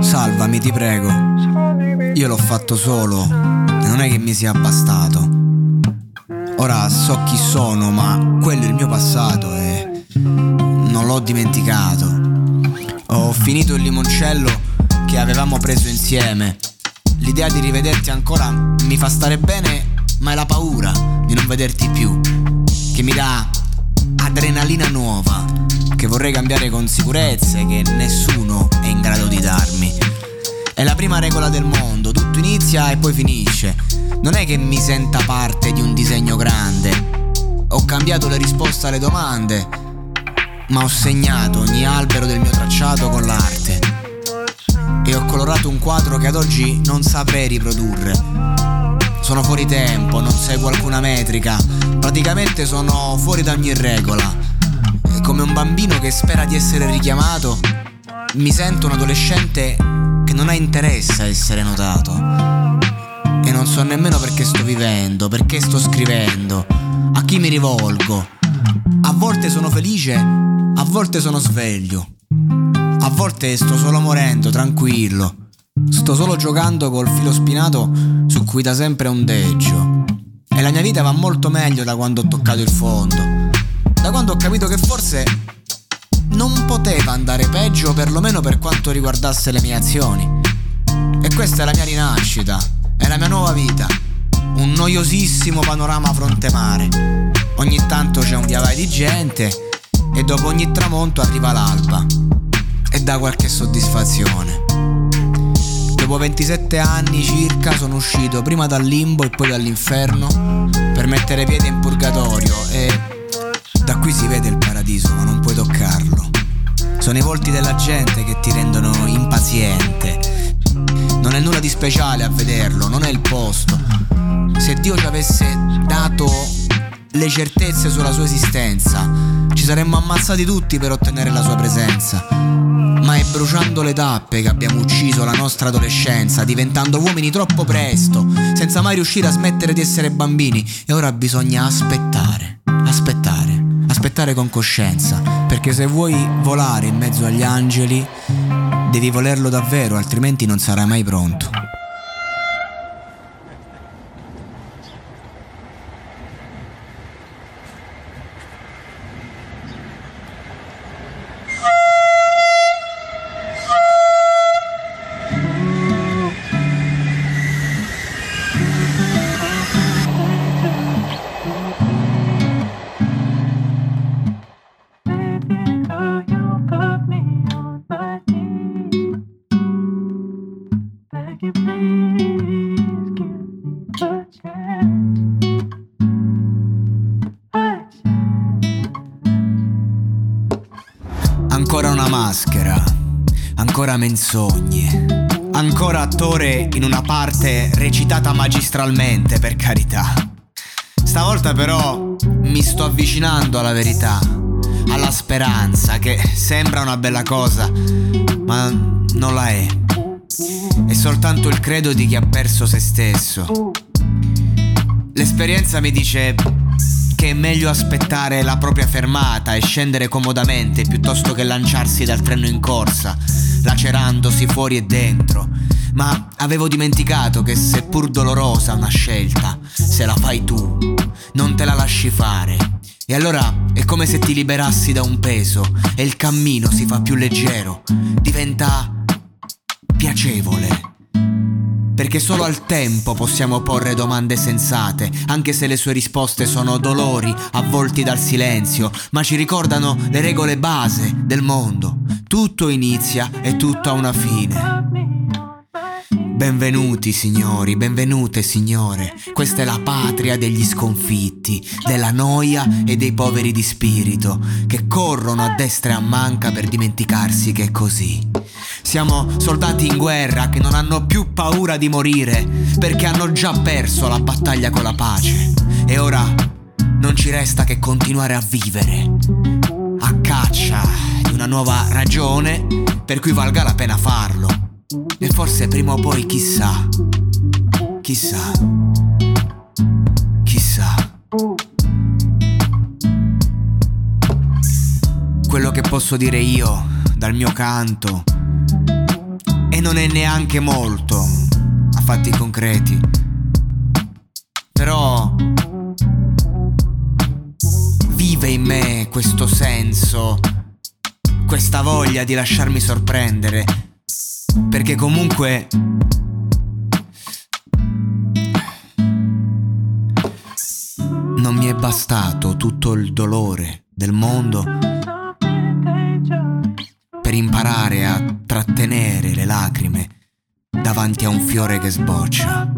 Salvami, ti prego. Io l'ho fatto solo non è che mi sia bastato. Ora so chi sono, ma quello è il mio passato e non l'ho dimenticato. Ho finito il limoncello che avevamo preso insieme. L'idea di rivederti ancora mi fa stare bene, ma è la paura di non vederti più che mi dà adrenalina nuova vorrei cambiare con sicurezze che nessuno è in grado di darmi. È la prima regola del mondo, tutto inizia e poi finisce. Non è che mi senta parte di un disegno grande. Ho cambiato le risposte alle domande, ma ho segnato ogni albero del mio tracciato con l'arte. E ho colorato un quadro che ad oggi non saprei riprodurre. Sono fuori tempo, non seguo alcuna metrica, praticamente sono fuori da ogni regola. Come un bambino che spera di essere richiamato, mi sento un adolescente che non ha interesse a essere notato. E non so nemmeno perché sto vivendo, perché sto scrivendo, a chi mi rivolgo. A volte sono felice, a volte sono sveglio. A volte sto solo morendo, tranquillo. Sto solo giocando col filo spinato su cui da sempre ondeggio. E la mia vita va molto meglio da quando ho toccato il fondo. Da quando ho capito che forse non poteva andare peggio, perlomeno per quanto riguardasse le mie azioni. E questa è la mia rinascita, è la mia nuova vita. Un noiosissimo panorama fronte mare. Ogni tanto c'è un via vai di gente e dopo ogni tramonto arriva l'alba. E dà qualche soddisfazione. Dopo 27 anni circa sono uscito prima dal limbo e poi dall'inferno per mettere piede in purgatorio e da qui si vede il paradiso ma non puoi toccarlo. Sono i volti della gente che ti rendono impaziente. Non è nulla di speciale a vederlo, non è il posto. Se Dio ci avesse dato le certezze sulla sua esistenza, ci saremmo ammazzati tutti per ottenere la sua presenza. Ma è bruciando le tappe che abbiamo ucciso la nostra adolescenza, diventando uomini troppo presto, senza mai riuscire a smettere di essere bambini. E ora bisogna aspettare, aspettare, aspettare con coscienza, perché se vuoi volare in mezzo agli angeli, devi volerlo davvero, altrimenti non sarai mai pronto. Ancora una maschera, ancora menzogne, ancora attore in una parte recitata magistralmente, per carità. Stavolta però mi sto avvicinando alla verità, alla speranza, che sembra una bella cosa, ma non la è. È soltanto il credo di chi ha perso se stesso. L'esperienza mi dice che è meglio aspettare la propria fermata e scendere comodamente piuttosto che lanciarsi dal treno in corsa, lacerandosi fuori e dentro. Ma avevo dimenticato che seppur dolorosa una scelta, se la fai tu, non te la lasci fare. E allora è come se ti liberassi da un peso e il cammino si fa più leggero, diventa piacevole. Perché solo al tempo possiamo porre domande sensate, anche se le sue risposte sono dolori avvolti dal silenzio, ma ci ricordano le regole base del mondo. Tutto inizia e tutto ha una fine. Benvenuti signori, benvenute signore. Questa è la patria degli sconfitti, della noia e dei poveri di spirito, che corrono a destra e a manca per dimenticarsi che è così. Siamo soldati in guerra che non hanno più paura di morire, perché hanno già perso la battaglia con la pace. E ora non ci resta che continuare a vivere, a caccia di una nuova ragione per cui valga la pena farlo. E forse prima o poi chissà, chissà, chissà. Quello che posso dire io dal mio canto, e non è neanche molto, a fatti concreti, però vive in me questo senso, questa voglia di lasciarmi sorprendere perché comunque... Non mi è bastato tutto il dolore del mondo per imparare a trattenere le lacrime davanti a un fiore che sboccia.